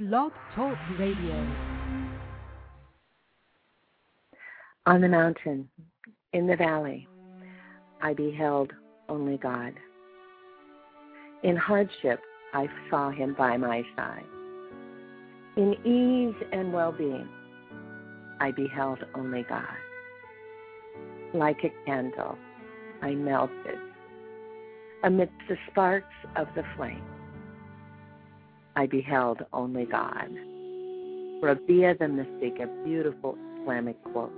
Blog Talk Radio. On the mountain, in the valley, I beheld only God. In hardship, I saw him by my side. In ease and well being, I beheld only God. Like a candle, I melted amidst the sparks of the flame. I beheld only God. Rabia the Mystic, a beautiful Islamic quote.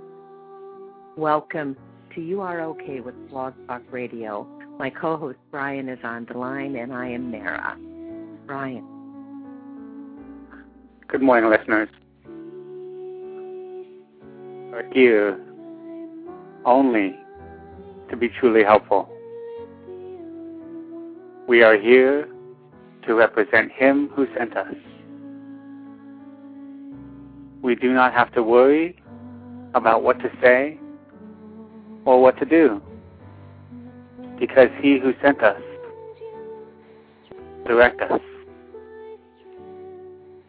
Welcome to You Are Okay with Blog Talk Radio. My co host Brian is on the line, and I am Mara. Brian. Good morning, listeners. We're here only to be truly helpful. We are here to represent Him who sent us. We do not have to worry about what to say or what to do because He who sent us direct us.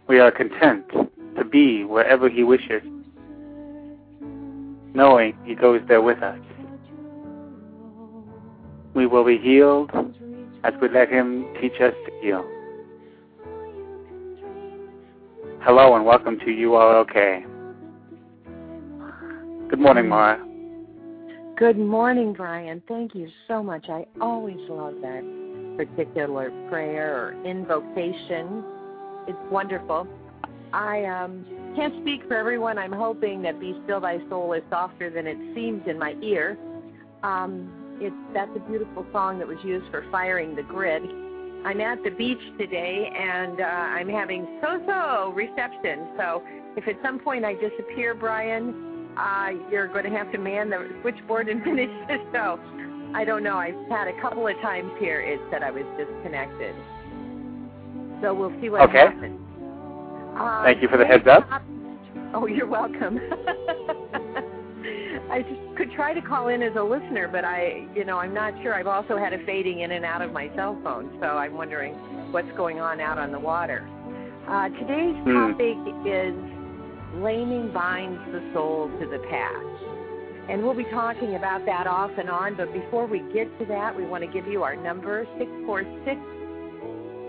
We are content to be wherever He wishes, knowing He goes there with us. We will be healed as we let Him teach us to heal. Hello and welcome to You Are Okay. Good morning, Mara. Good morning, Brian. Thank you so much. I always love that particular prayer or invocation. It's wonderful. I um, can't speak for everyone. I'm hoping that Be Still Thy Soul is softer than it seems in my ear. Um, it's that's a beautiful song that was used for firing the grid. I'm at the beach today and uh, I'm having so-so reception. So if at some point I disappear, Brian, uh, you're going to have to man the switchboard and finish the show. I don't know. I've had a couple of times here it said I was disconnected. So we'll see what okay. happens. Um, Thank you for the heads up. Oh, you're welcome. I just could try to call in as a listener, but I, you know, I'm not sure. I've also had a fading in and out of my cell phone, so I'm wondering what's going on out on the water. Uh, today's Hmm. topic is blaming binds the soul to the past. And we'll be talking about that off and on, but before we get to that, we want to give you our number, 646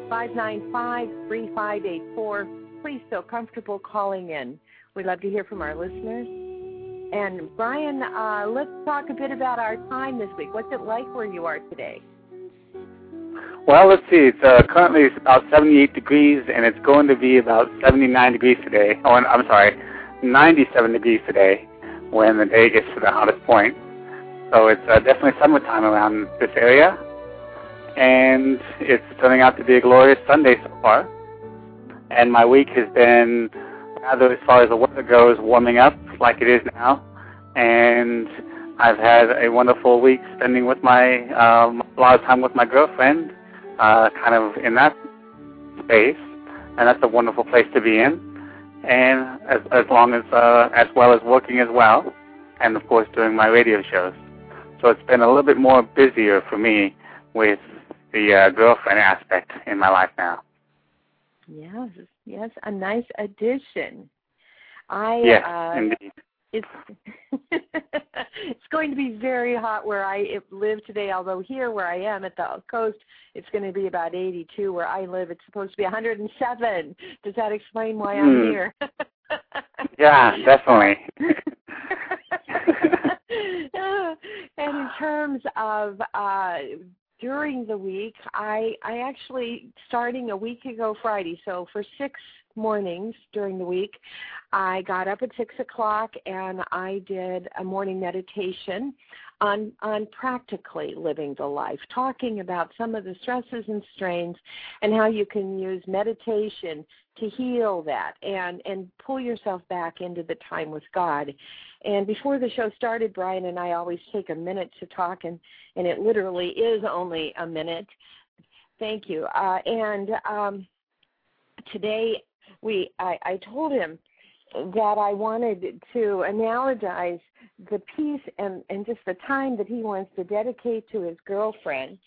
595 3584. Please feel comfortable calling in. We'd love to hear from our listeners. And Brian, uh, let's talk a bit about our time this week. What's it like where you are today? Well, let's see. It's uh, currently it's about 78 degrees, and it's going to be about 79 degrees today. Oh, I'm sorry, 97 degrees today when the day gets to the hottest point. So it's uh, definitely summertime around this area, and it's turning out to be a glorious Sunday so far. And my week has been rather, as far as the weather goes, warming up like it is now, and I've had a wonderful week spending with my um, a lot of time with my girlfriend, uh, kind of in that space, and that's a wonderful place to be in. And as as long as uh, as well as working as well, and of course doing my radio shows. So it's been a little bit more busier for me with the uh, girlfriend aspect in my life now. Yes, yes, a nice addition. I Yes, uh, indeed. it's it's going to be very hot where I live today. Although here, where I am at the coast, it's going to be about 82. Where I live, it's supposed to be 107. Does that explain why I'm Hmm. here? Yeah, definitely. and in terms of uh during the week, I I actually starting a week ago Friday. So for six mornings during the week, I got up at six o'clock and I did a morning meditation on on practically living the life, talking about some of the stresses and strains and how you can use meditation to heal that and and pull yourself back into the time with God. And before the show started, Brian and I always take a minute to talk, and and it literally is only a minute. Thank you. Uh, and um, today we I, I told him that I wanted to analogize the piece and, and just the time that he wants to dedicate to his girlfriend,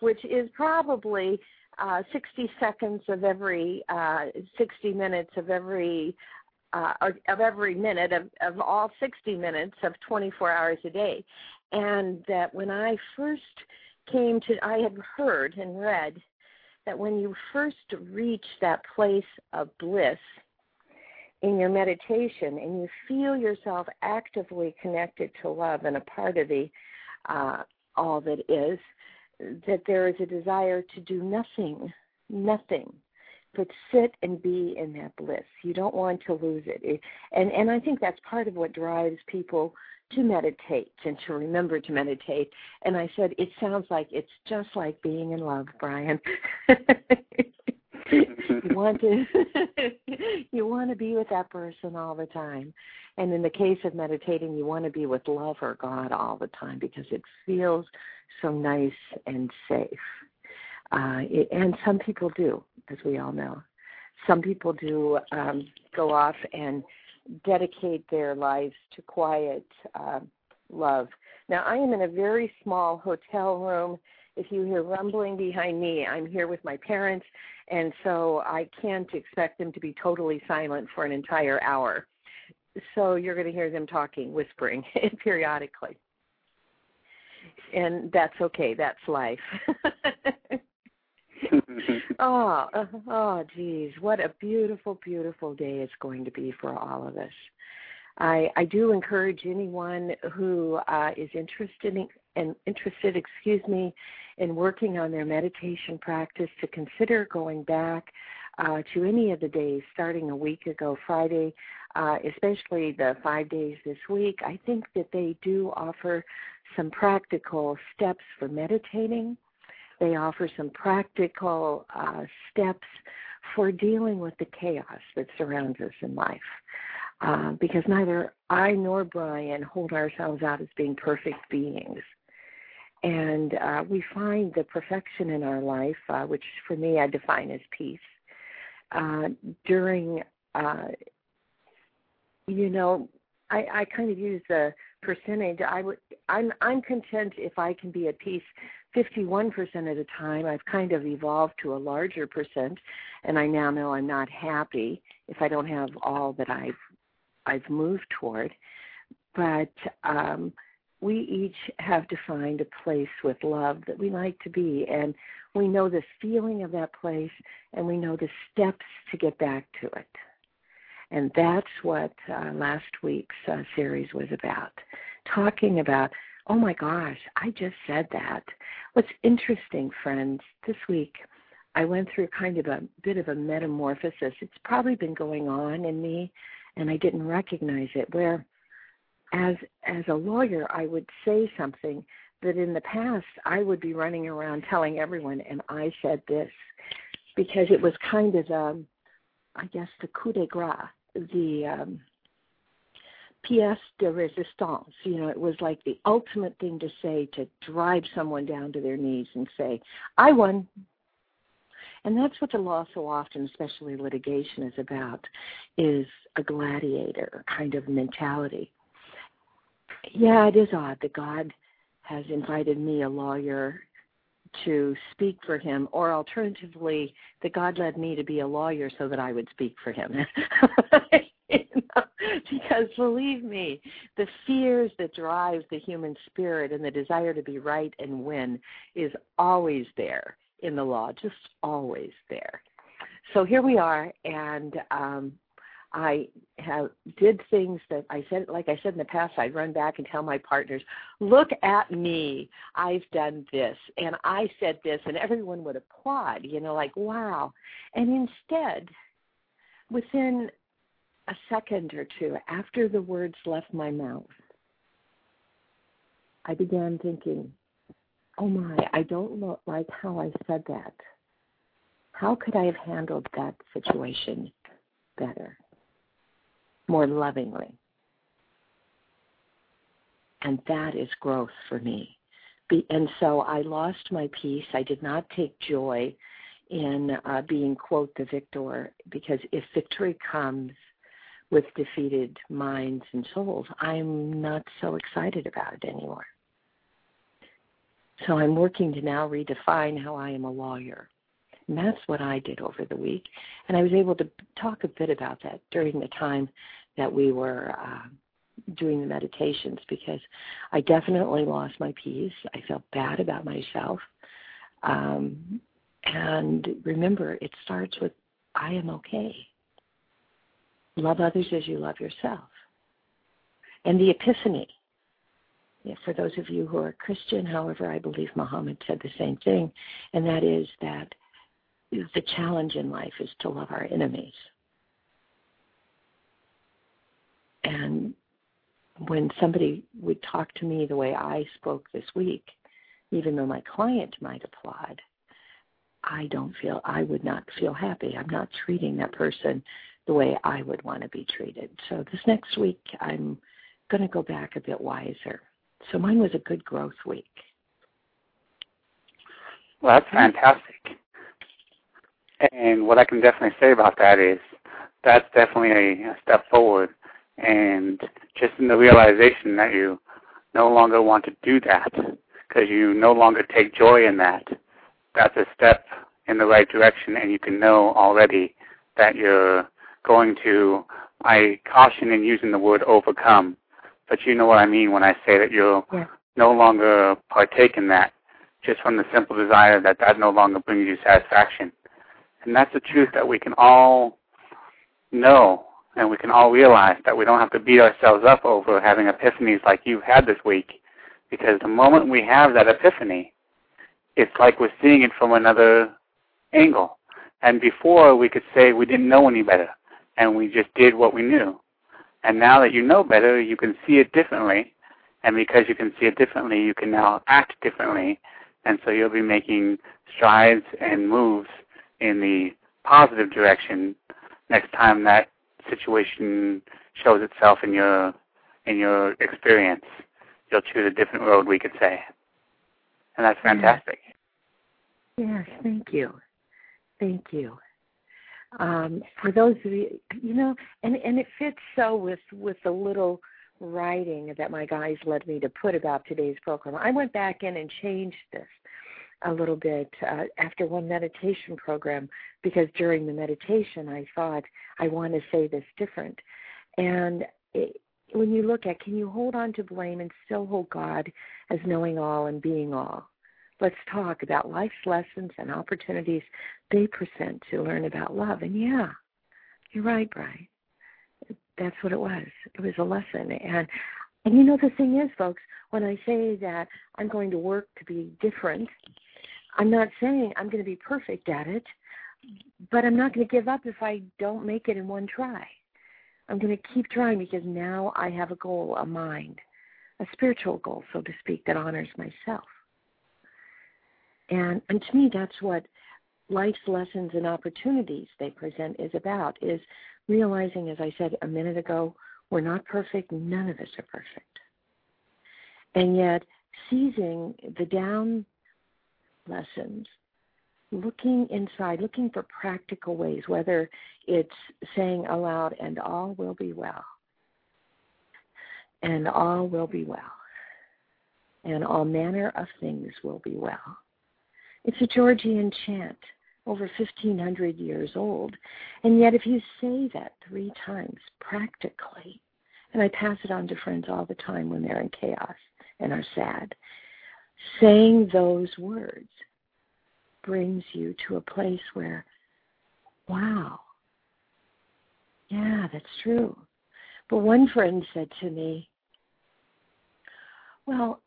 which is probably uh, 60 seconds of every uh, 60 minutes of every uh, of every minute of, of all 60 minutes of 24 hours a day. And that when I first came to, I had heard and read that when you first reach that place of bliss in your meditation and you feel yourself actively connected to love and a part of the uh, all that is, that there is a desire to do nothing, nothing, but sit and be in that bliss. You don't want to lose it. and and I think that's part of what drives people to meditate and to remember to meditate. And I said, it sounds like it's just like being in love, Brian. you want to you want to be with that person all the time. And in the case of meditating, you want to be with love or God all the time because it feels so nice and safe. Uh, it, and some people do, as we all know. Some people do um, go off and dedicate their lives to quiet uh, love. Now, I am in a very small hotel room. If you hear rumbling behind me, I'm here with my parents, and so I can't expect them to be totally silent for an entire hour. So you're going to hear them talking, whispering periodically. And that's okay, that's life. oh, oh, geez, what a beautiful, beautiful day it's going to be for all of us. I, I do encourage anyone who uh, is interested in, and interested, excuse me, in working on their meditation practice to consider going back uh, to any of the days starting a week ago, Friday, uh, especially the five days this week. I think that they do offer some practical steps for meditating they offer some practical uh, steps for dealing with the chaos that surrounds us in life. Uh, because neither I nor Brian hold ourselves out as being perfect beings. And uh, we find the perfection in our life, uh, which for me I define as peace, uh, during, uh, you know, I, I kind of use the percentage. I would, I'm, I'm content if I can be at peace 51% of the time, I've kind of evolved to a larger percent, and I now know I'm not happy if I don't have all that I've I've moved toward. But um, we each have defined a place with love that we like to be, and we know the feeling of that place, and we know the steps to get back to it. And that's what uh, last week's uh, series was about, talking about Oh my gosh, I just said that. What's interesting, friends, this week I went through kind of a bit of a metamorphosis. It's probably been going on in me and I didn't recognize it where as as a lawyer I would say something that in the past I would be running around telling everyone and I said this because it was kind of um I guess the coup de grace, the um pièce de résistance. You know, it was like the ultimate thing to say to drive someone down to their knees and say, I won. And that's what the law so often, especially litigation, is about, is a gladiator kind of mentality. Yeah, it is odd that God has invited me, a lawyer, to speak for him, or alternatively, that God led me to be a lawyer so that I would speak for him. because believe me, the fears that drive the human spirit and the desire to be right and win is always there in the law, just always there. So here we are, and um, I have did things that I said, like I said in the past, I'd run back and tell my partners, "Look at me! I've done this, and I said this," and everyone would applaud, you know, like wow. And instead, within a second or two after the words left my mouth, I began thinking, oh my, I don't look like how I said that. How could I have handled that situation better, more lovingly? And that is growth for me. And so I lost my peace. I did not take joy in uh, being, quote, the victor, because if victory comes with defeated minds and souls, I'm not so excited about it anymore. So I'm working to now redefine how I am a lawyer. And that's what I did over the week. And I was able to talk a bit about that during the time that we were uh, doing the meditations because I definitely lost my peace. I felt bad about myself. Um, and remember, it starts with I am okay. Love others as you love yourself. And the epiphany. Yeah, for those of you who are Christian, however, I believe Muhammad said the same thing, and that is that the challenge in life is to love our enemies. And when somebody would talk to me the way I spoke this week, even though my client might applaud, I don't feel, I would not feel happy. I'm not treating that person the way I would want to be treated. So this next week, I'm going to go back a bit wiser. So mine was a good growth week. Well, that's fantastic. And what I can definitely say about that is that's definitely a, step forward. And just in the realization that you no longer want to do that because you no longer take joy in that, that's a step in the right direction. And you can know already that you're going to, I caution in using the word overcome, but you know what I mean when I say that you'll yeah. no longer partake in that just from the simple desire that that no longer brings you satisfaction. And that's the truth that we can all know and we can all realize that we don't have to beat ourselves up over having epiphanies like you've had this week. Because the moment we have that epiphany, it's like we're seeing it from another angle. And before we could say we didn't know any better and we just did what we knew. And now that you know better, you can see it differently. And because you can see it differently, you can now act differently. And so you'll be making strides and moves in the positive direction next time that situation shows itself in your in your experience. You'll choose a different road, we could say. And that's fantastic. Yes, thank you. Thank you. Um, for those of you, you know, and and it fits so with with the little writing that my guys led me to put about today's program. I went back in and changed this a little bit uh, after one meditation program because during the meditation I thought I want to say this different. And it, when you look at can you hold on to blame and still hold God as knowing all and being all? Let's talk about life's lessons and opportunities they present to learn about love. And yeah, you're right, Brian. That's what it was. It was a lesson. And and you know the thing is, folks, when I say that I'm going to work to be different, I'm not saying I'm going to be perfect at it, but I'm not going to give up if I don't make it in one try. I'm going to keep trying because now I have a goal, a mind, a spiritual goal, so to speak, that honors myself. And and to me that's what life's lessons and opportunities they present is about is realizing as I said a minute ago, we're not perfect, none of us are perfect. And yet seizing the down lessons, looking inside, looking for practical ways, whether it's saying aloud, and all will be well, and all will be well, and all manner of things will be well. It's a Georgian chant, over 1500 years old. And yet, if you say that three times practically, and I pass it on to friends all the time when they're in chaos and are sad, saying those words brings you to a place where, wow, yeah, that's true. But one friend said to me, well,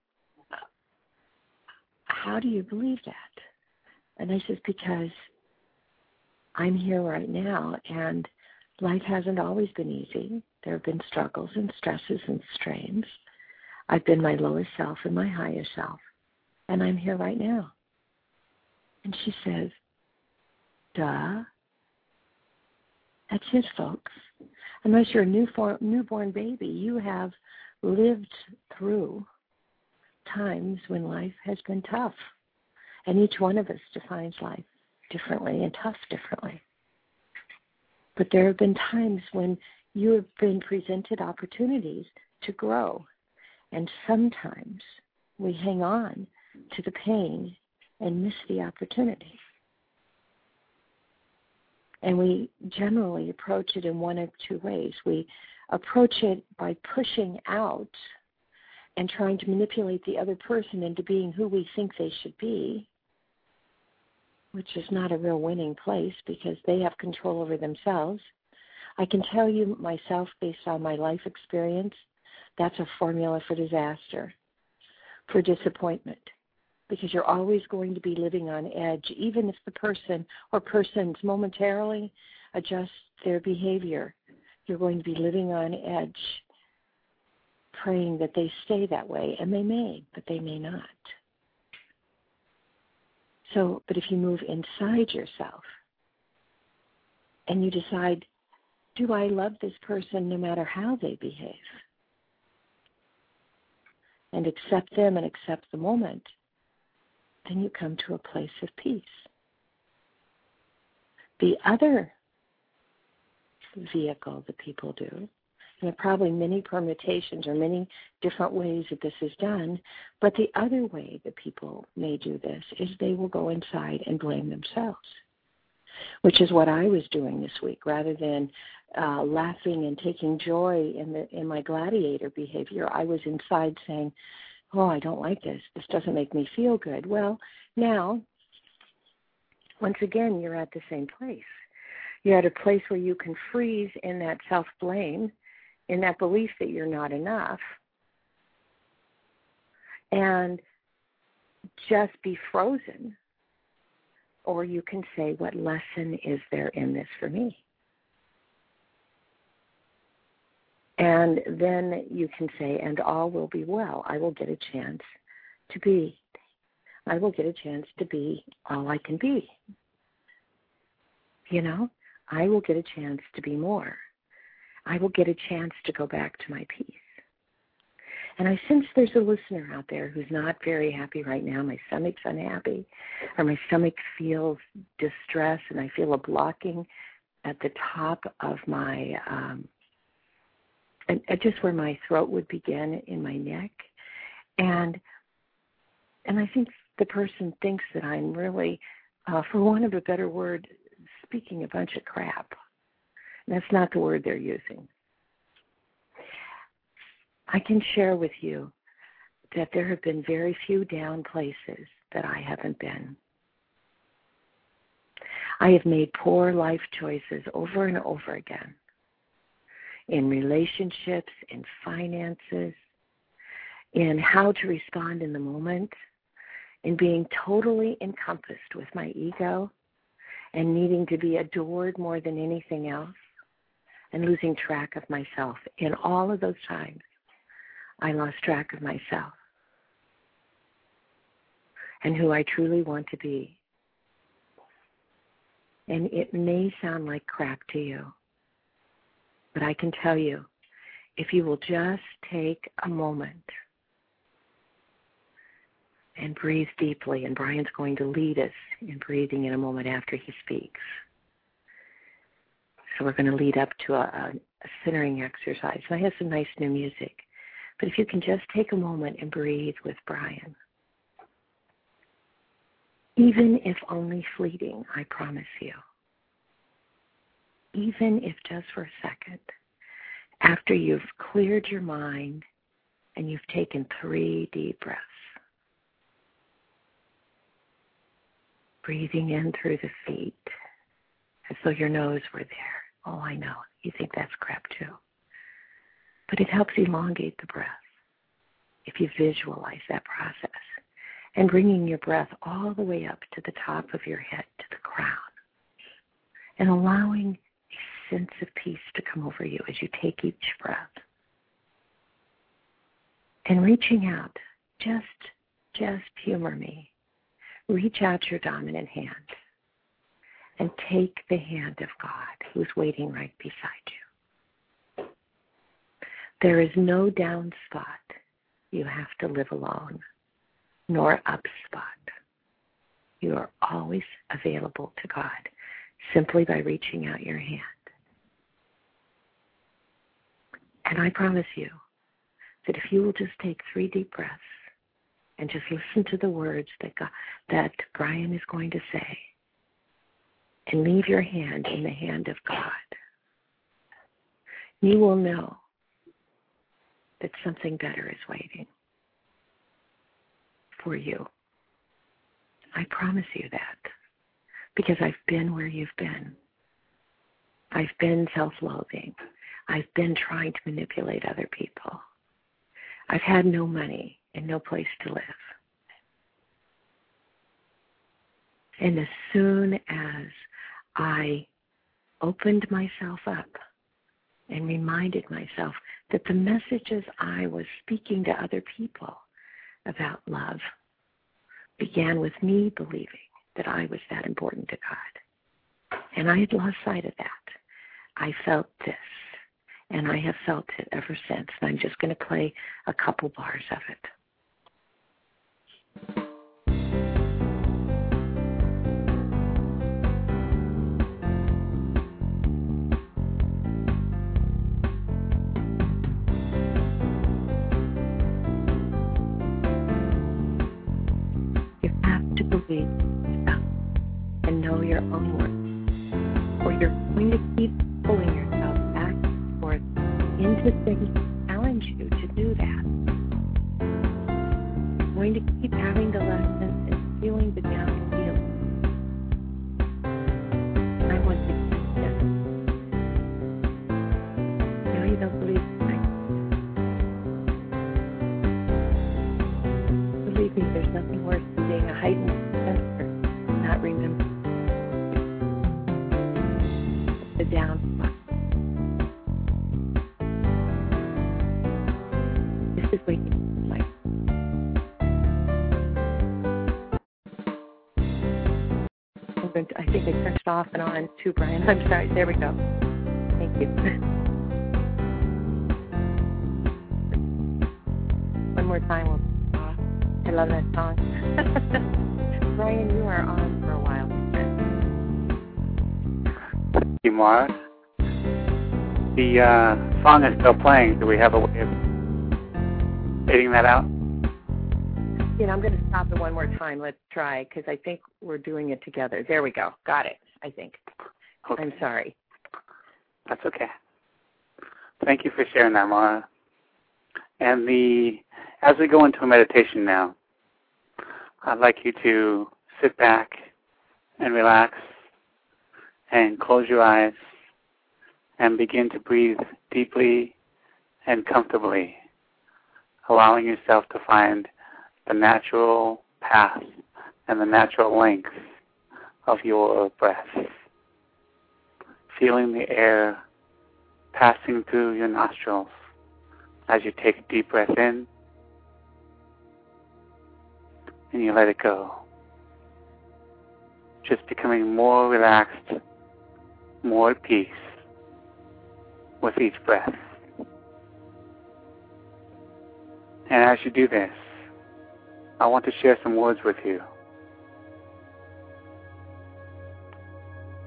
how do you believe that? And I said, because I'm here right now and life hasn't always been easy. There have been struggles and stresses and strains. I've been my lowest self and my highest self and I'm here right now. And she says, duh. That's his folks. Unless you're a newborn, newborn baby, you have lived through times when life has been tough. And each one of us defines life differently and tough differently. But there have been times when you have been presented opportunities to grow. And sometimes we hang on to the pain and miss the opportunity. And we generally approach it in one of two ways. We approach it by pushing out and trying to manipulate the other person into being who we think they should be, which is not a real winning place because they have control over themselves. I can tell you myself, based on my life experience, that's a formula for disaster, for disappointment, because you're always going to be living on edge, even if the person or persons momentarily adjust their behavior. You're going to be living on edge, praying that they stay that way, and they may, but they may not. So, but if you move inside yourself and you decide, do I love this person no matter how they behave? And accept them and accept the moment, then you come to a place of peace. The other vehicle that people do, and there are probably many permutations or many different ways that this is done, but the other way that people may do this is they will go inside and blame themselves, which is what I was doing this week rather than uh, laughing and taking joy in the in my gladiator behavior. I was inside saying, "Oh, I don't like this. This doesn't make me feel good." Well, now, once again, you're at the same place. You're at a place where you can freeze in that self blame, in that belief that you're not enough, and just be frozen. Or you can say, What lesson is there in this for me? And then you can say, and all will be well. I will get a chance to be. I will get a chance to be all I can be. You know, I will get a chance to be more. I will get a chance to go back to my peace. And I sense there's a listener out there who's not very happy right now. My stomach's unhappy, or my stomach feels distress, and I feel a blocking at the top of my um, and, just where my throat would begin in my neck, and and I think the person thinks that I'm really, uh, for want of a better word, speaking a bunch of crap. That's not the word they're using. I can share with you that there have been very few down places that I haven't been. I have made poor life choices over and over again in relationships, in finances, in how to respond in the moment, in being totally encompassed with my ego and needing to be adored more than anything else and losing track of myself. In all of those times, I lost track of myself and who I truly want to be. And it may sound like crap to you. But I can tell you, if you will just take a moment and breathe deeply, and Brian's going to lead us in breathing in a moment after he speaks. So we're going to lead up to a, a centering exercise. And I have some nice new music. But if you can just take a moment and breathe with Brian, even if only fleeting, I promise you even if just for a second, after you've cleared your mind and you've taken three deep breaths. Breathing in through the feet as though your nose were there. Oh, I know. You think that's crap too. But it helps elongate the breath if you visualize that process. And bringing your breath all the way up to the top of your head, to the crown. And allowing sense of peace to come over you as you take each breath. And reaching out, just, just humor me. Reach out your dominant hand and take the hand of God who's waiting right beside you. There is no down spot you have to live alone, nor up spot. You are always available to God simply by reaching out your hand. And I promise you that if you will just take three deep breaths and just listen to the words that God, that Brian is going to say, and leave your hand in the hand of God, you will know that something better is waiting for you. I promise you that because I've been where you've been. I've been self loathing. I've been trying to manipulate other people. I've had no money and no place to live. And as soon as I opened myself up and reminded myself that the messages I was speaking to other people about love began with me believing that I was that important to God. And I had lost sight of that. I felt this, and I have felt it ever since. And I'm just going to play a couple bars of it. Off and on too, Brian. I'm sorry. There we go. Thank you. One more time. We'll off. I love that song. Brian, you are on for a while. Thank you, Mara. The uh, song is still playing. Do we have a way of fading that out? You know, I'm going to stop it one more time. Let's try because I think we're doing it together. There we go. Got it. I think. Okay. I'm sorry. That's okay. Thank you for sharing that, Mara. And the as we go into a meditation now, I'd like you to sit back and relax and close your eyes and begin to breathe deeply and comfortably, allowing yourself to find the natural path and the natural length of your breath. Feeling the air passing through your nostrils as you take a deep breath in and you let it go. Just becoming more relaxed, more at peace with each breath. And as you do this, I want to share some words with you.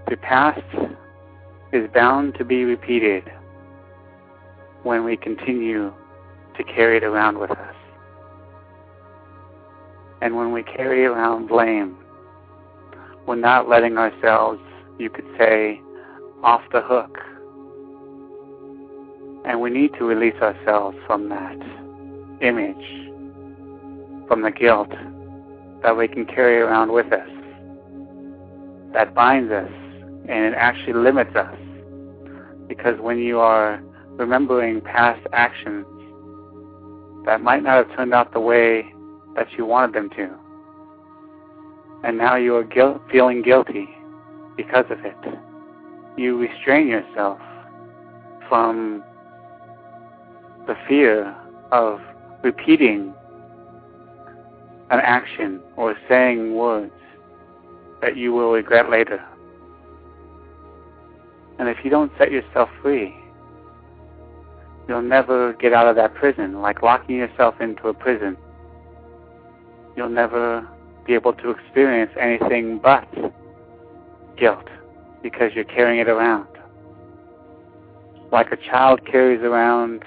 The past is bound to be repeated when we continue to carry it around with us. And when we carry around blame, we're not letting ourselves, you could say, off the hook. And we need to release ourselves from that image, from the guilt that we can carry around with us, that binds us and it actually limits us. Because when you are remembering past actions that might not have turned out the way that you wanted them to, and now you are feeling guilty because of it, you restrain yourself from the fear of repeating an action or saying words that you will regret later. And if you don't set yourself free, you'll never get out of that prison, like locking yourself into a prison. You'll never be able to experience anything but guilt because you're carrying it around. Like a child carries around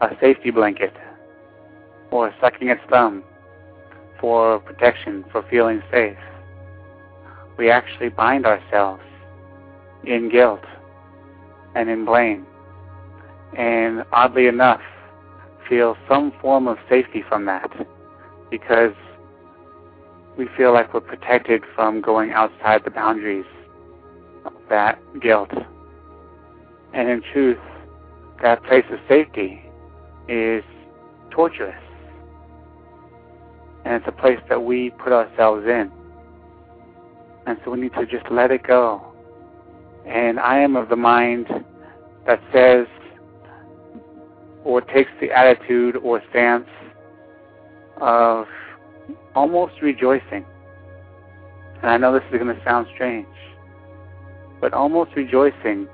a safety blanket or sucking its thumb for protection, for feeling safe. We actually bind ourselves in guilt and in blame. And oddly enough, feel some form of safety from that because we feel like we're protected from going outside the boundaries of that guilt. And in truth, that place of safety is torturous. And it's a place that we put ourselves in. And so we need to just let it go. And I am of the mind that says or takes the attitude or stance of almost rejoicing. And I know this is going to sound strange, but almost rejoicing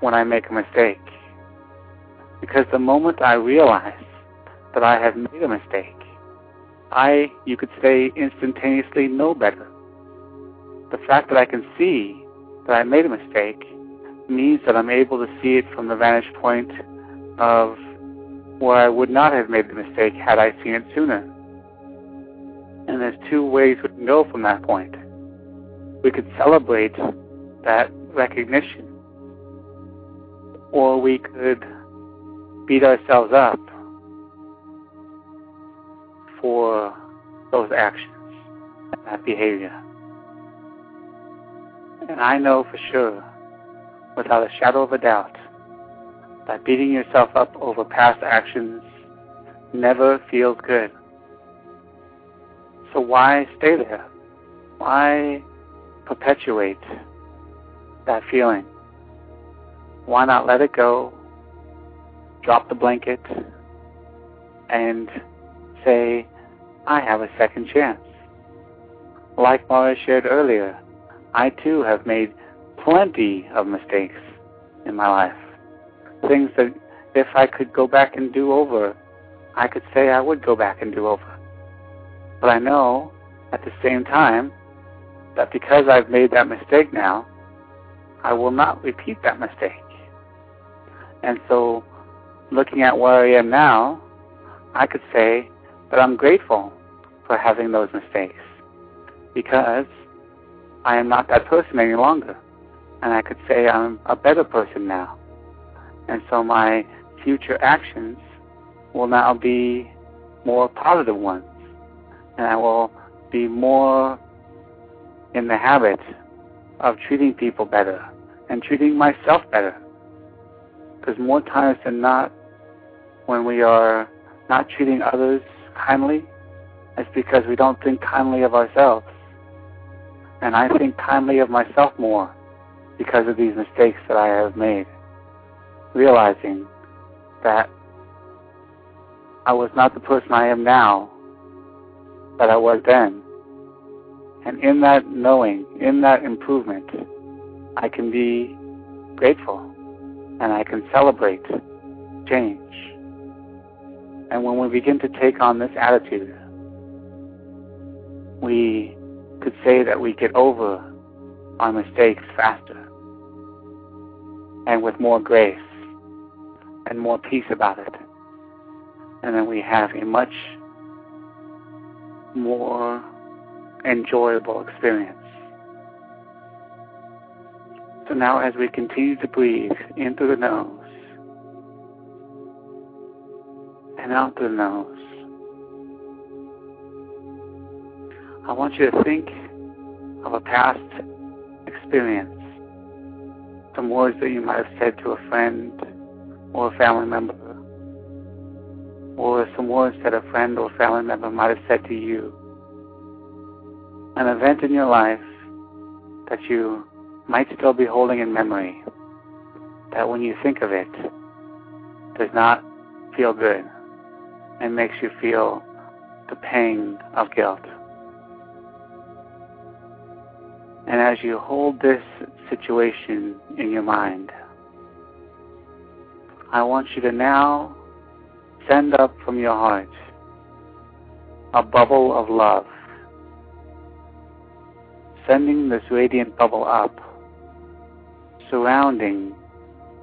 when I make a mistake. Because the moment I realize that I have made a mistake, I, you could say, instantaneously know better. The fact that I can see that I made a mistake means that I'm able to see it from the vantage point of where I would not have made the mistake had I seen it sooner. And there's two ways we can go from that point. We could celebrate that recognition, or we could beat ourselves up for those actions that behavior. And I know for sure, without a shadow of a doubt, that beating yourself up over past actions never feels good. So why stay there? Why perpetuate that feeling? Why not let it go, drop the blanket, and say, I have a second chance? Like Mara shared earlier, I too have made plenty of mistakes in my life. Things that if I could go back and do over, I could say I would go back and do over. But I know at the same time that because I've made that mistake now, I will not repeat that mistake. And so, looking at where I am now, I could say that I'm grateful for having those mistakes because I am not that person any longer. And I could say I'm a better person now. And so my future actions will now be more positive ones and I will be more in the habit of treating people better and treating myself better. Because more times than not, when we are not treating others kindly, it's because we don't think kindly of ourselves. And I think kindly of myself more because of these mistakes that I have made. Realizing that I was not the person I am now that I was then. And in that knowing, in that improvement, I can be grateful and I can celebrate change. And when we begin to take on this attitude, we could say that we get over our mistakes faster and with more grace and more peace about it. And then we have a much more enjoyable experience. So now as we continue to breathe in through the nose and out through the nose, I want you to think of a past experience, some words that you might have said to a friend or a family member or some words that a friend or family member might have said to you. An event in your life that you might still be holding in memory, that when you think of it, does not feel good and makes you feel the pain of guilt. And as you hold this situation in your mind, I want you to now send up from your heart a bubble of love, sending this radiant bubble up, surrounding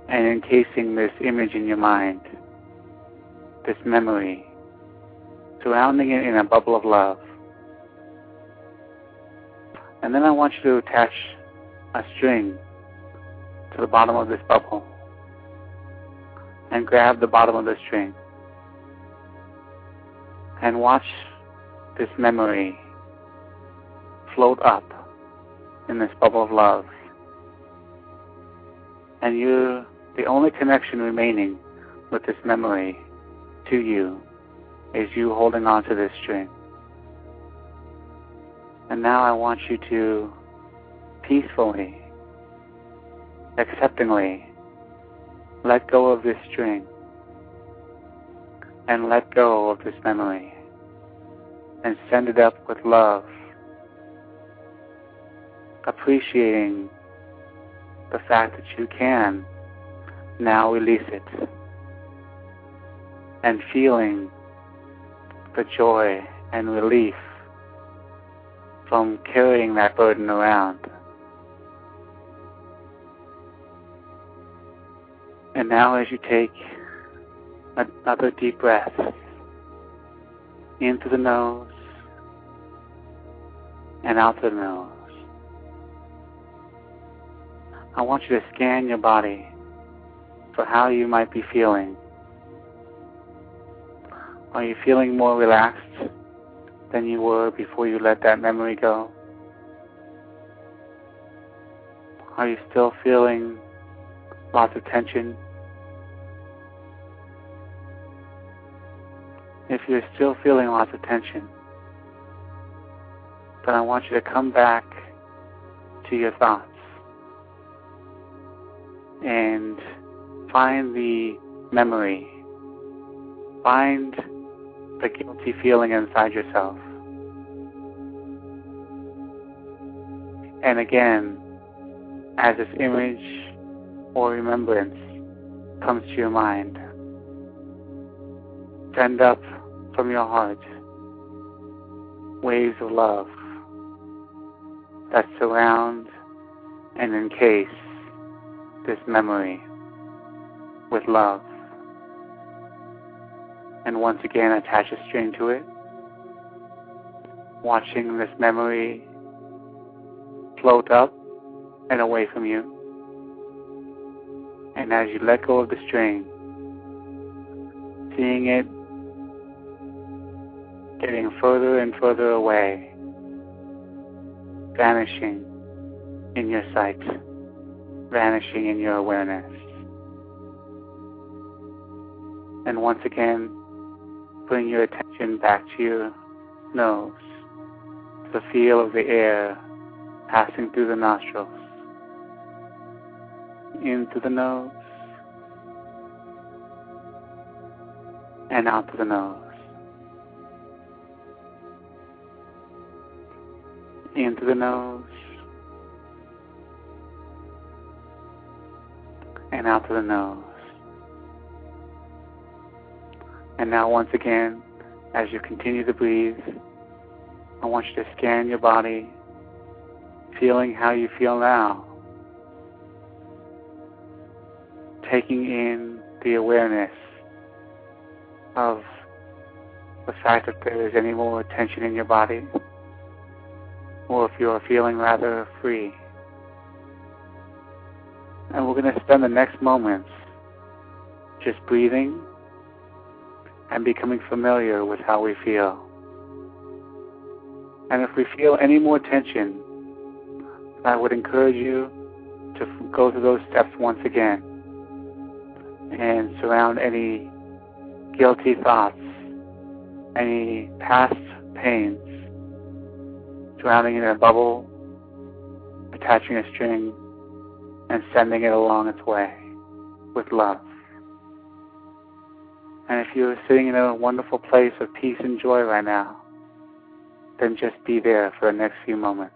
and encasing this image in your mind, this memory, surrounding it in a bubble of love. And then I want you to attach a string to the bottom of this bubble and grab the bottom of the string and watch this memory float up in this bubble of love. And you, the only connection remaining with this memory to you is you holding on to this string. And now I want you to peacefully, acceptingly let go of this string and let go of this memory and send it up with love, appreciating the fact that you can now release it and feeling the joy and relief from carrying that burden around. And now as you take another deep breath into the nose and out the nose, I want you to scan your body for how you might be feeling. Are you feeling more relaxed than you were before you let that memory go? Are you still feeling lots of tension if you're still feeling lots of tension, then I want you to come back to your thoughts and find the memory, find the guilty feeling inside yourself. And again, as this image or remembrance comes to your mind, send up from your heart waves of love that surround and encase this memory with love. And once again, attach a string to it, watching this memory float up and away from you. And as you let go of the string, seeing it getting further and further away, vanishing in your sight, vanishing in your awareness. And once again, bring your attention back to your nose, the feel of the air passing through the nostrils, into the nose, and out to the nose. into the nose and out to the nose. And now once again, as you continue to breathe, I want you to scan your body, feeling how you feel now. Taking in the awareness of the fact that there is any more tension in your body or if you're feeling rather free. And we're going to spend the next moments just breathing and becoming familiar with how we feel. And if we feel any more tension, I would encourage you to go through those steps once again and surround any guilty thoughts, any past pains surrounding it in a bubble, attaching a string, and sending it along its way with love. And if you're sitting in a wonderful place of peace and joy right now, then just be there for the next few moments.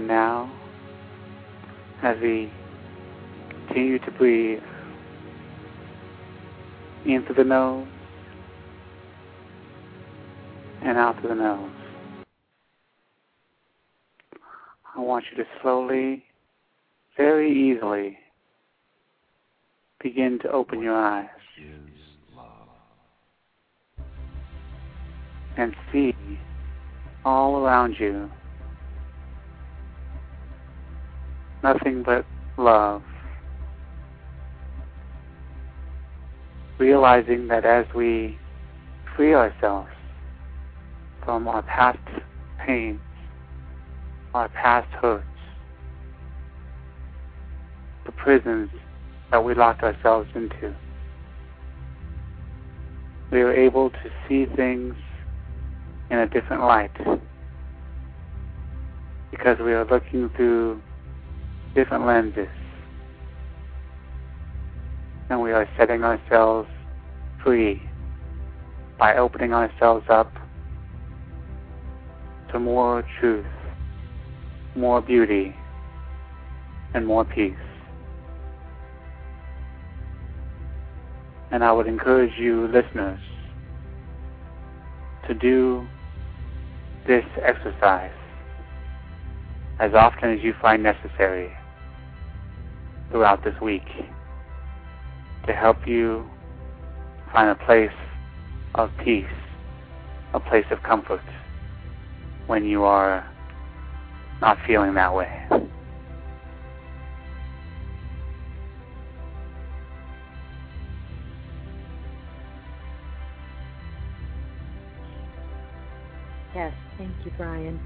And now, as we continue to breathe in through the nose and out through the nose, I want you to slowly, very easily, begin to open your eyes and see all around you nothing but love. Realizing that as we free ourselves from our past pains, our past hurts, the prisons that we locked ourselves into, we are able to see things in a different light because we are looking through different lenses and we are setting ourselves free by opening ourselves up to more truth, more beauty, and more peace. And I would encourage you, listeners, to do this exercise as often as you find necessary throughout this week to help you find a place of peace, a place of comfort when you are not feeling that way. Yes, thank you, Brian.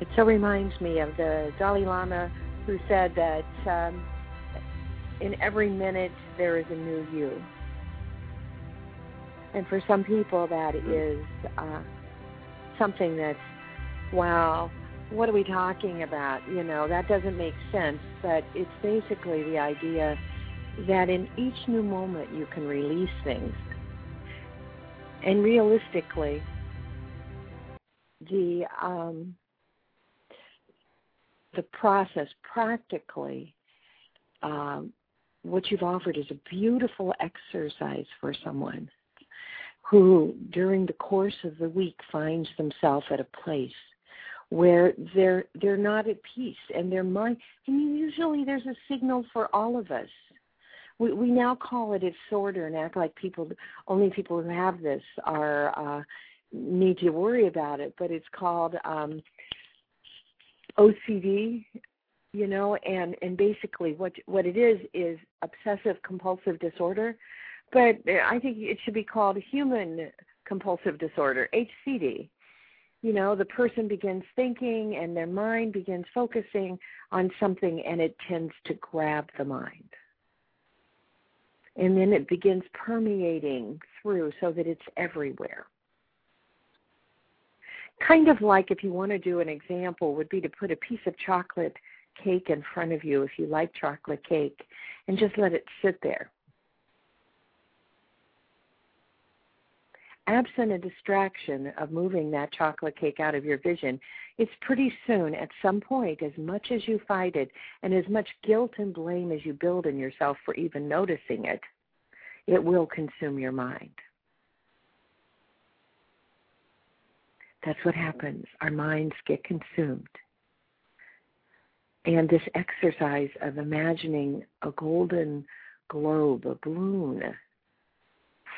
It so reminds me of the Dalai Lama who said that um, in every minute there is a new you. And for some people, that is uh, something that's, wow, what are we talking about? You know, that doesn't make sense. But it's basically the idea that in each new moment you can release things. And realistically, the um, the process practically, um, what you've offered is a beautiful exercise for someone who, during the course of the week, finds themselves at a place where they're they're not at peace and their mind. And usually, there's a signal for all of us. We we now call it a disorder and act like people only people who have this are. Uh, need to worry about it, but it's called um, OCD, you know, and and basically what what it is is obsessive compulsive disorder, but I think it should be called human compulsive disorder, HCD. You know, the person begins thinking and their mind begins focusing on something and it tends to grab the mind. And then it begins permeating through so that it's everywhere kind of like if you want to do an example would be to put a piece of chocolate cake in front of you if you like chocolate cake and just let it sit there absent a distraction of moving that chocolate cake out of your vision, it's pretty soon, at some point, as much as you fight it and as much guilt and blame as you build in yourself for even noticing it, it will consume your mind. That's what happens. Our minds get consumed. And this exercise of imagining a golden globe, a balloon,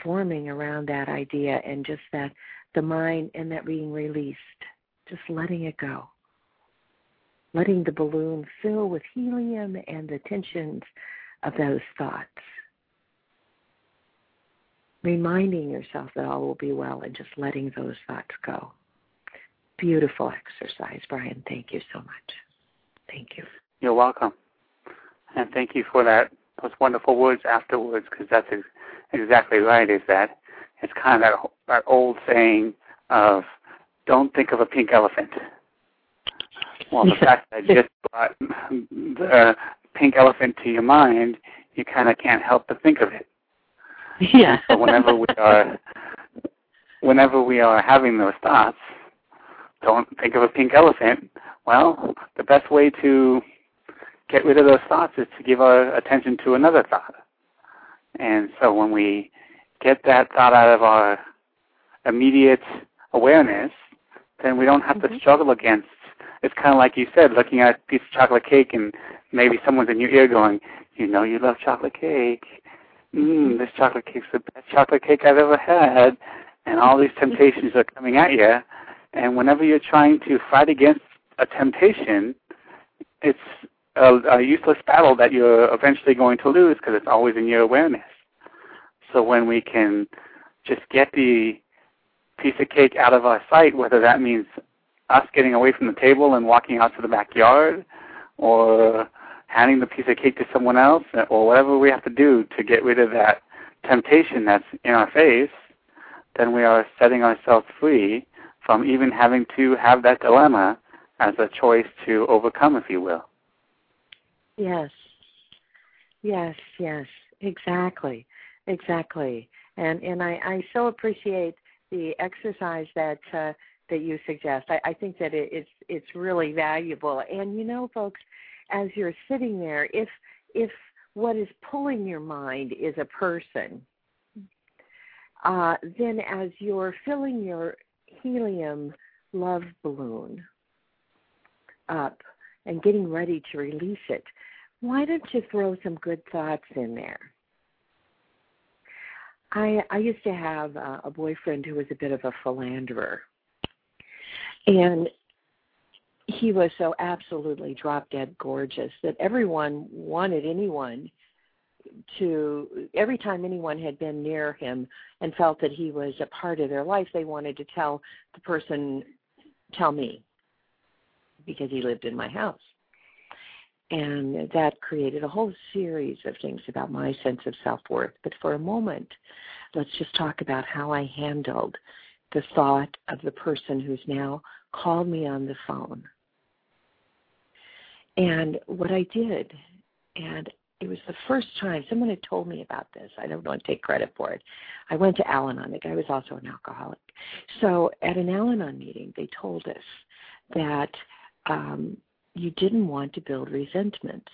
forming around that idea and just that the mind and that being released, just letting it go. Letting the balloon fill with helium and the tensions of those thoughts. Reminding yourself that all will be well and just letting those thoughts go beautiful exercise, Brian. Thank you so much. Thank you. You're welcome. And thank you for that those wonderful words afterwards because that's ex- exactly right. Is that it's kind of that, that old saying of don't think of a pink elephant. Well, the fact that I just brought the pink elephant to your mind, you kind of can't help but think of it. Yeah. so whenever we are, whenever we are having those thoughts, don't think of a pink elephant. Well, the best way to get rid of those thoughts is to give our attention to another thought. And so when we get that thought out of our immediate awareness, then we don't have mm-hmm. to struggle against. It's kind of like you said, looking at a piece of chocolate cake and maybe someone's in your ear going, "You know, you love chocolate cake. Mmm, this chocolate cake's the best chocolate cake I've ever had." And all these temptations are coming at you. And whenever you're trying to fight against a temptation, it's a, a useless battle that you're eventually going to lose because it's always in your awareness. So when we can just get the piece of cake out of our sight, whether that means us getting away from the table and walking out to the backyard, or handing the piece of cake to someone else, or whatever we have to do to get rid of that temptation that's in our face, then we are setting ourselves free from even having to have that dilemma as a choice to overcome, if you will. Yes. Yes, yes, exactly. Exactly. And and I, I so appreciate the exercise that uh, that you suggest. I, I think that it, it's it's really valuable. And you know, folks, as you're sitting there, if if what is pulling your mind is a person, uh, then as you're filling your helium love balloon up and getting ready to release it, why don't you throw some good thoughts in there? I I used to have a, a boyfriend who was a bit of a philanderer, and he was so absolutely drop dead gorgeous that everyone wanted anyone to every time anyone had been near him and felt that he was a part of their life they wanted to tell the person tell me because he lived in my house and that created a whole series of things about my sense of self worth. But for a moment, let's just talk about how I handled the thought of the person who's now called me on the phone. And what I did, and it was the first time someone had told me about this. I don't want to take credit for it. I went to Al Anon. The guy was also an alcoholic. So at an Al Anon meeting, they told us that um, you didn't want to build resentments.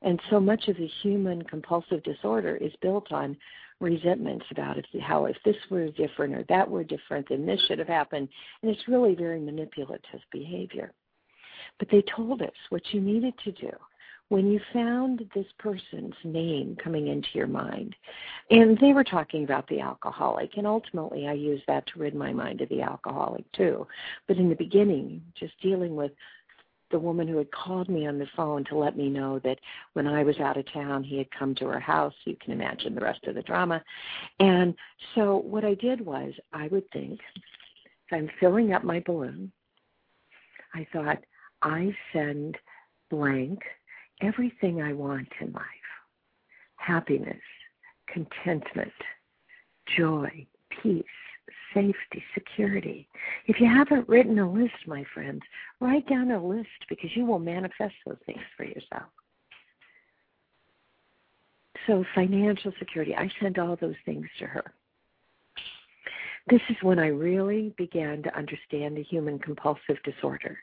And so much of the human compulsive disorder is built on resentments about if, how if this were different or that were different, then this should have happened. And it's really very manipulative behavior. But they told us what you needed to do when you found this person's name coming into your mind, and they were talking about the alcoholic, and ultimately I used that to rid my mind of the alcoholic too. But in the beginning, just dealing with the woman who had called me on the phone to let me know that when I was out of town, he had come to her house. You can imagine the rest of the drama. And so what I did was I would think, if I'm filling up my balloon, I thought, I send blank everything I want in life happiness, contentment, joy, peace, safety, security. If you haven't written a list, my friends, write down a list because you will manifest those things for yourself. So, financial security, I send all those things to her. This is when I really began to understand the human compulsive disorder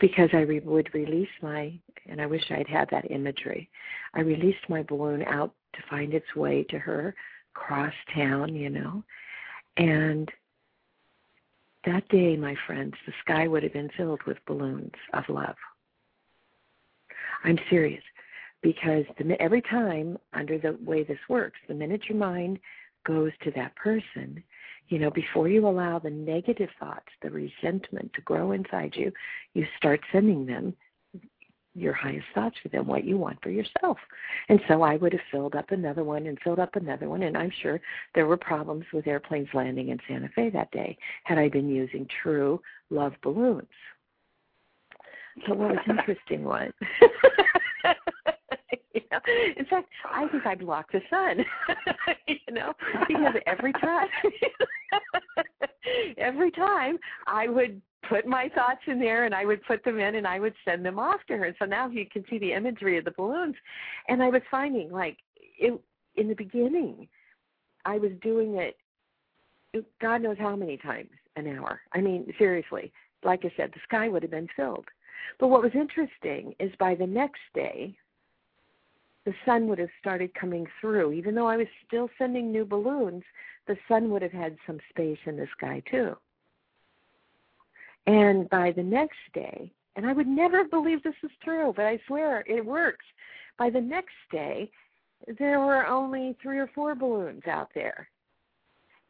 because I re- would release my, and I wish I'd had that imagery. I released my balloon out to find its way to her cross town, you know, and that day, my friends, the sky would have been filled with balloons of love. I'm serious because the, every time, under the way this works, the minute your mind goes to that person, you know, before you allow the negative thoughts, the resentment to grow inside you, you start sending them your highest thoughts for them, what you want for yourself. And so I would have filled up another one and filled up another one, and I'm sure there were problems with airplanes landing in Santa Fe that day had I been using true love balloons. But what was interesting was, you know, in fact, I think I blocked the sun, you know, because every time, every time I would put my thoughts in there and I would put them in and I would send them off to her. And so now you can see the imagery of the balloons. And I was finding like it in the beginning, I was doing it God knows how many times an hour. I mean, seriously, like I said, the sky would have been filled. But what was interesting is by the next day, the sun would have started coming through. Even though I was still sending new balloons, the sun would have had some space in the sky too. And by the next day, and I would never believe this is true, but I swear it works. By the next day, there were only three or four balloons out there.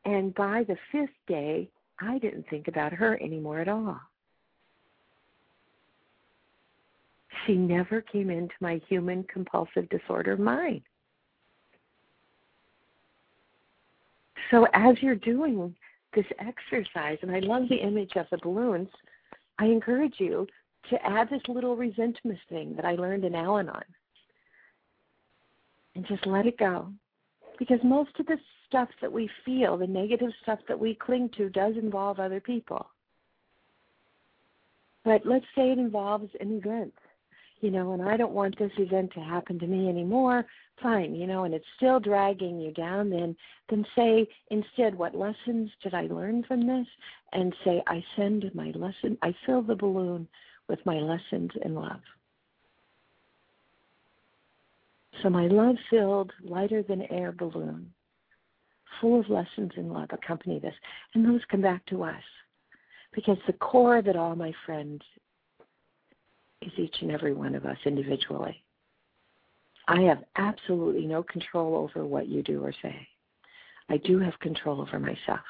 And by the fifth day, I didn't think about her anymore at all. She never came into my human compulsive disorder mind. So as you're doing this exercise, and I love the image of the balloons, I encourage you to add this little resentment thing that I learned in Al Anon. And just let it go. Because most of the stuff that we feel, the negative stuff that we cling to, does involve other people. But let's say it involves an event you know, and I don't want this event to happen to me anymore, fine, you know, and it's still dragging you down, then then say instead what lessons did I learn from this? And say I send my lesson I fill the balloon with my lessons in love. So my love filled, lighter than air balloon, full of lessons in love accompany this. And those come back to us. Because the core of it all, my friends, is each and every one of us individually. I have absolutely no control over what you do or say. I do have control over myself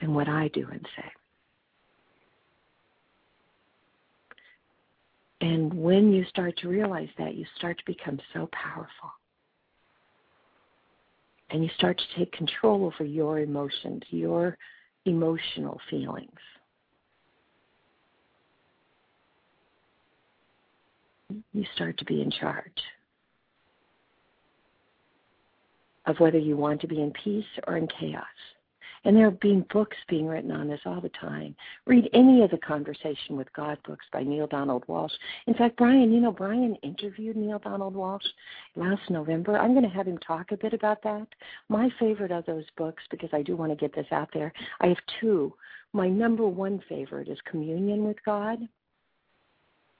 and what I do and say. And when you start to realize that, you start to become so powerful. And you start to take control over your emotions, your emotional feelings. You start to be in charge of whether you want to be in peace or in chaos. And there are being books being written on this all the time. Read any of the Conversation with God books by Neale Donald Walsch. In fact, Brian, you know, Brian interviewed Neale Donald Walsch last November. I'm going to have him talk a bit about that. My favorite of those books, because I do want to get this out there, I have two. My number one favorite is Communion with God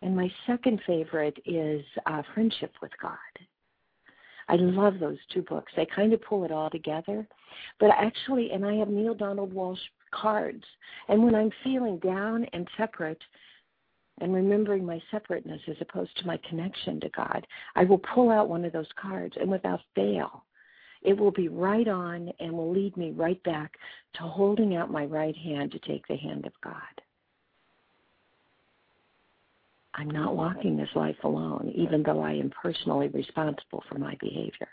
and my second favorite is uh, Friendship with God. I love those two books. They kind of pull it all together. But actually, and I have Neale Donald Walsch cards. And when I'm feeling down and separate, and remembering my separateness as opposed to my connection to God, I will pull out one of those cards, and without fail, it will be right on and will lead me right back to holding out my right hand to take the hand of God. I'm not walking this life alone, even though I am personally responsible for my behavior.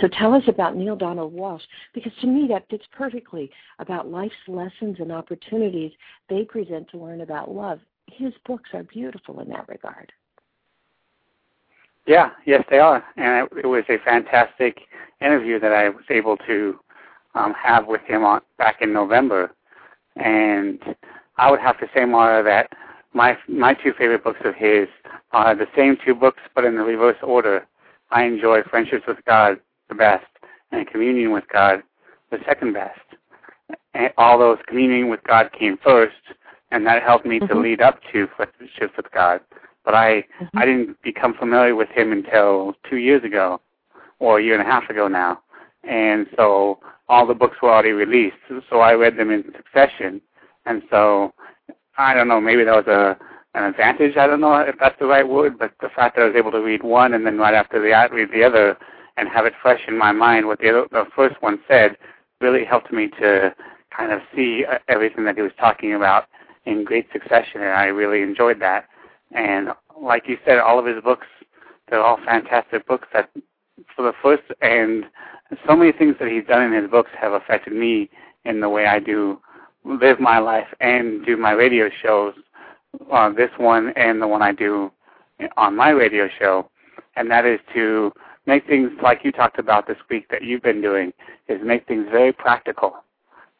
So tell us about Neale Donald Walsch, because to me that fits perfectly about life's lessons and opportunities they present to learn about love. His books are beautiful in that regard. Yeah, yes, they are. And it, was a fantastic interview that I was able to um, have with him on, back in November. And I would have to say, Mara, that my my two favorite books of his are the same two books, but in the reverse order. I enjoy Friendships with God the best, and Communion with God the second best. And all those communion with God came first, and that helped me mm-hmm. to lead up to Friendships with God. But I mm-hmm. I didn't become familiar with him until two years ago, or a year and a half ago now, and so all the books were already released. So I read them in succession, and so I don't know, maybe that was a an advantage. I don't know if that's the right word, but the fact that I was able to read one and then right after that read the other and have it fresh in my mind what the other, the first one said really helped me to kind of see uh, everything that he was talking about in great succession, and I really enjoyed that. And like you said, all of his books, they're all fantastic books that for the first and so many things that he's done in his books have affected me in the way I do live my life and do my radio shows, uh, this one and the one I do on my radio show, and that is to make things like you talked about this week that you've been doing, is make things very practical.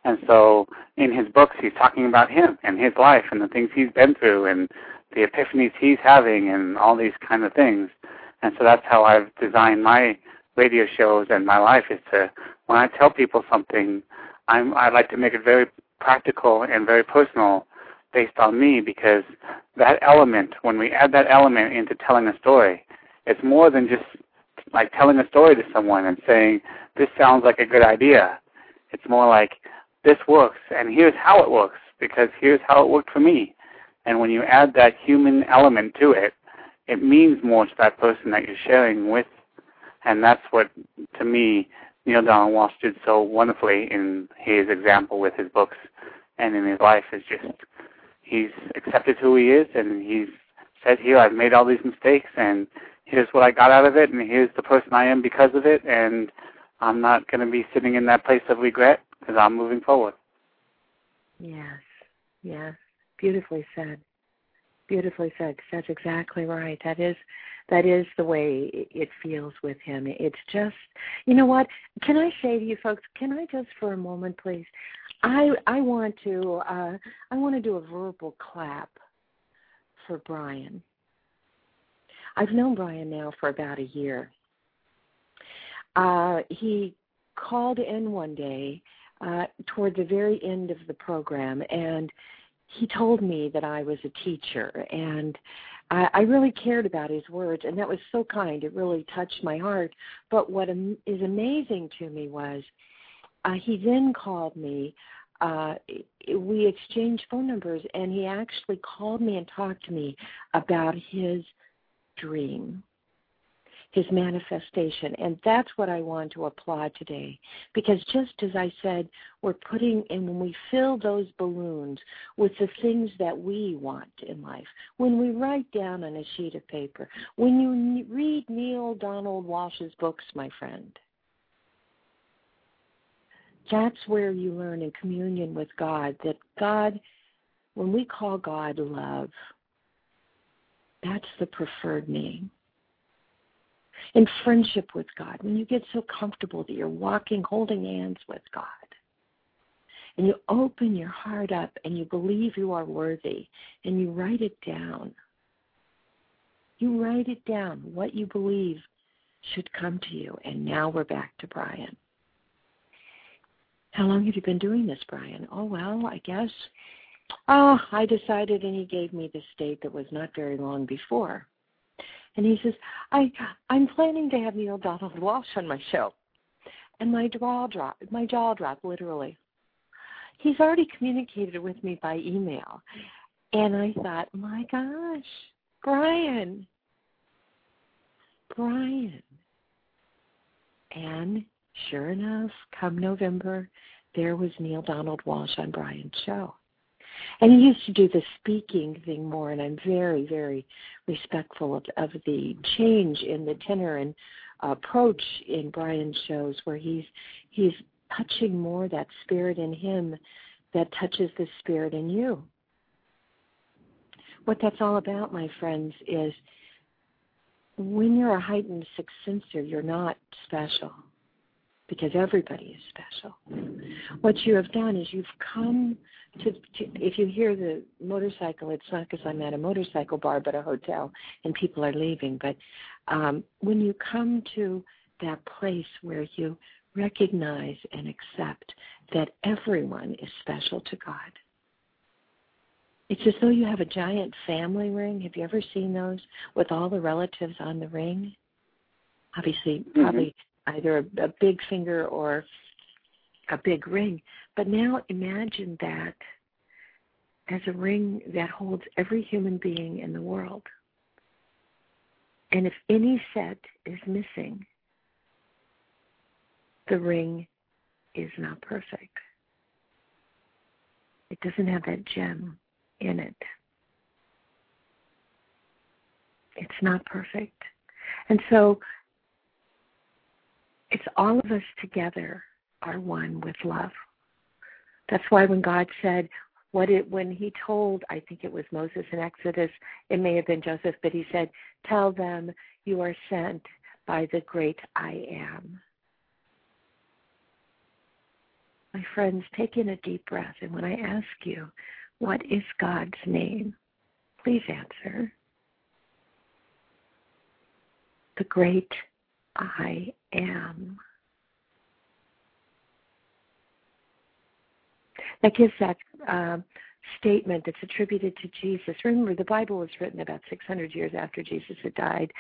And so in his books, he's talking about him and his life and the things he's been through and the epiphanies he's having and all these kind of things. And so that's how I've designed my radio shows and my life is to, when I tell people something, I'm, I like to make it very practical and very personal based on me because that element, when we add that element into telling a story, it's more than just like telling a story to someone and saying, this sounds like a good idea. It's more like, this works, and here's how it works, because here's how it worked for me. And when you add that human element to it, it means more to that person that you're sharing with. And that's what, to me, Neale Donald Walsch did so wonderfully in his example with his books and in his life is just he's accepted who he is and he's said here I've made all these mistakes and here's what I got out of it and here's the person I am because of it and I'm not going to be sitting in that place of regret because I'm moving forward. Yes, yes, beautifully said. Beautifully said. That's exactly right. That is that is the way it feels with him. It's just, you know what? Can I say to you folks? Can I just for a moment, please? I I want to uh, I want to do a verbal clap for Brian. I've known Brian now for about a year. Uh, he called in one day uh, toward the very end of the program, and he told me that I was a teacher, and I, I really cared about his words, and that was so kind. It really touched my heart. But what am, is amazing to me was uh, he then called me. Uh, we exchanged phone numbers, and he actually called me and talked to me about his dream his manifestation. And that's what I want to applaud today. Because just as I said, we're putting in, when we fill those balloons with the things that we want in life, when we write down on a sheet of paper, when you read Neale Donald Walsch's books, my friend, that's where you learn in communion with God that God, when we call God love, that's the preferred name in friendship with God, when you get so comfortable that you're walking, holding hands with God, and you open your heart up and you believe you are worthy, and you write it down. You write it down, what you believe should come to you. And now we're back to Brian. How long have you been doing this, Brian? Oh, well, I guess. Oh, I decided, and he gave me the date that was not very long before. And he says, I I'm planning to have Neale Donald Walsch on my show. And my jaw dropped my jaw dropped literally. He's already communicated with me by email. And I thought, my gosh, Brian. Brian. And sure enough, come November, there was Neale Donald Walsch on Brian's show. And he used to do the speaking thing more, and I'm very, very respectful of, of the change in the tenor and approach in Brian's shows, where he's he's touching more that spirit in him that touches the spirit in you. What that's all about, my friends, is when you're a heightened sixth sensor, you're not special because everybody is special. What you have done is you've come to, to if you hear the motorcycle, it's not because I'm at a motorcycle bar, but a hotel, and people are leaving. But um, when you come to that place where you recognize and accept that everyone is special to God. It's as though you have a giant family ring. Have you ever seen those with all the relatives on the ring? Obviously, mm-hmm. probably either a, a big finger or a big ring. But now imagine that as a ring that holds every human being in the world. And if any set is missing, the ring is not perfect. It doesn't have that gem in it. It's not perfect. And so it's all of us together are one with love. That's why when God said, what it when he told, I think it was Moses in Exodus, it may have been Joseph, but he said, Tell them you are sent by the great I am. My friends, take in a deep breath, and when I ask you, what is God's name? Please answer. The great I am. That gives that uh, statement that's attributed to Jesus. Remember, the Bible was written about 600 years after Jesus had died,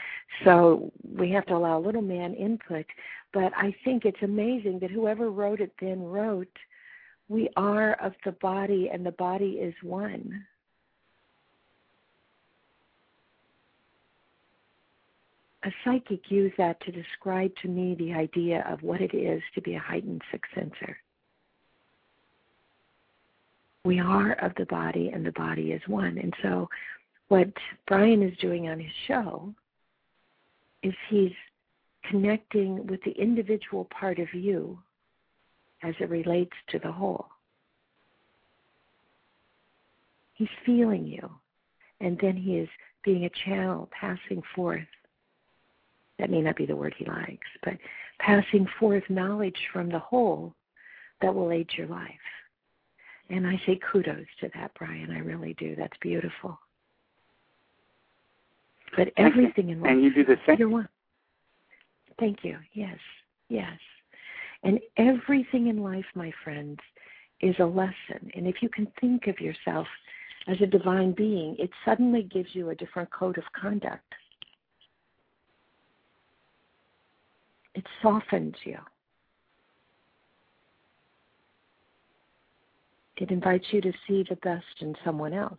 so we have to allow a little man input. But I think it's amazing that whoever wrote it then wrote, We are of the body, and the body is one. A psychic used that to describe to me the idea of what it is to be a heightened sixth sensor. We are of the body, and the body is one. And so, what Brian is doing on his show is he's connecting with the individual part of you as it relates to the whole. He's feeling you, and then he is being a channel passing forth. That may not be the word he likes, but passing forth knowledge from the whole that will aid your life. And I say kudos to that, Brian. I really do. That's beautiful. But everything in life. And you do the same. You're one. Thank you. Yes. Yes. And everything in life, my friends, is a lesson. And if you can think of yourself as a divine being, it suddenly gives you a different code of conduct. It softens you. It invites you to see the best in someone else.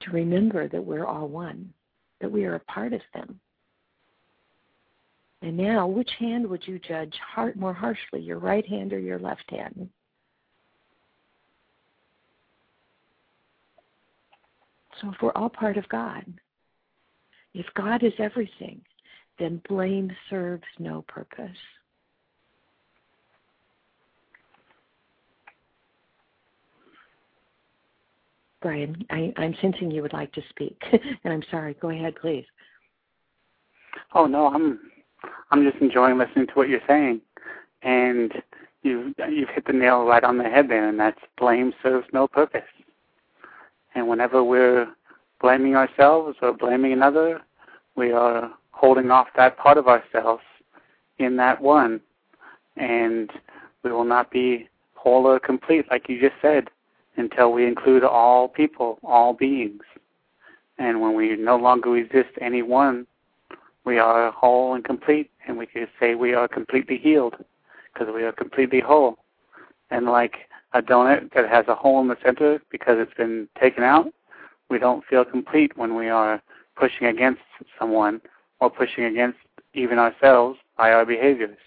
To remember that we're all one, that we are a part of them. And now, which hand would you judge more harshly, your right hand or your left hand? So, if we're all part of God, if God is everything, then blame serves no purpose. Brian, I, I'm sensing you would like to speak, and I'm sorry. Go ahead, please. Oh no, I'm I'm just enjoying listening to what you're saying, and you've you've hit the nail right on the head there, and that's blame serves no purpose. And whenever we're blaming ourselves or blaming another, we are holding off that part of ourselves in that one, and we will not be whole or complete, like you just said until we include all people, all beings. And when we no longer resist any one, we are whole and complete, and we can say we are completely healed because we are completely whole. And like a donut that has a hole in the center because it's been taken out, we don't feel complete when we are pushing against someone or pushing against even ourselves by our behaviors.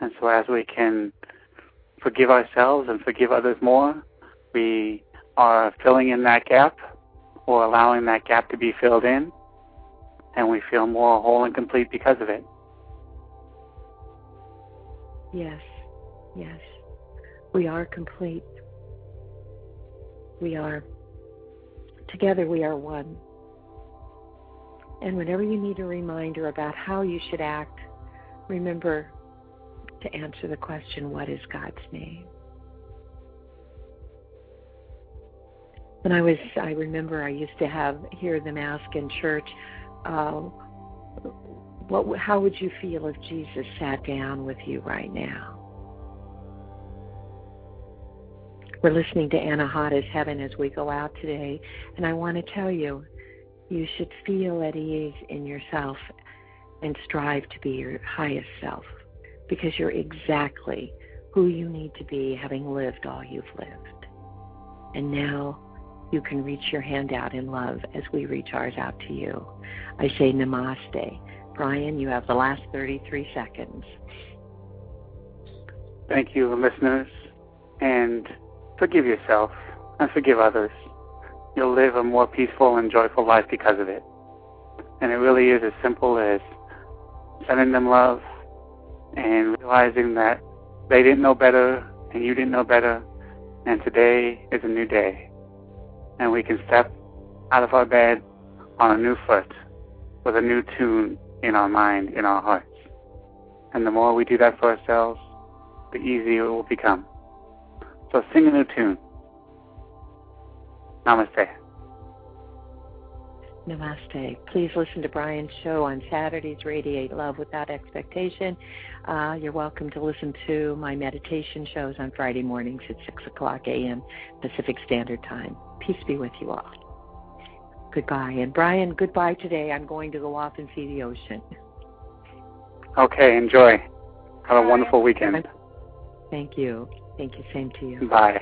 And so as we can forgive ourselves and forgive others more, we are filling in that gap or allowing that gap to be filled in, and we feel more whole and complete because of it. Yes, yes. We are complete. We are. Together we are one. And whenever you need a reminder about how you should act, remember to answer the question, What is God's name? when I was, I remember I used to have hear them ask in church, uh, "What? How would you feel if Jesus sat down with you right now?" We're listening to Anahata's Heaven as we go out today, and I want to tell you, you should feel at ease in yourself and strive to be your highest self because you're exactly who you need to be having lived all you've lived. And now you can reach your hand out in love as we reach ours out to you. I say namaste. Brian, you have the last 33 seconds. Thank you, listeners, and forgive yourself and forgive others. You'll live a more peaceful and joyful life because of it. And it really is as simple as sending them love and realizing that they didn't know better and you didn't know better, and today is a new day and we can step out of our bed on a new foot with a new tune in our mind, in our hearts. And the more we do that for ourselves, the easier it will become. So sing a new tune. Namaste. Namaste. Please listen to Brian's show on Saturdays, Radiate Love Without Expectation. Uh, you're welcome to listen to my meditation shows on Friday mornings at 6 o'clock a.m. Pacific Standard Time. Peace be with you all. Goodbye. And Brian, goodbye today. I'm going to go off and see the ocean. Okay, enjoy. Have a wonderful weekend. Thank you. Thank you. Same to you. Bye.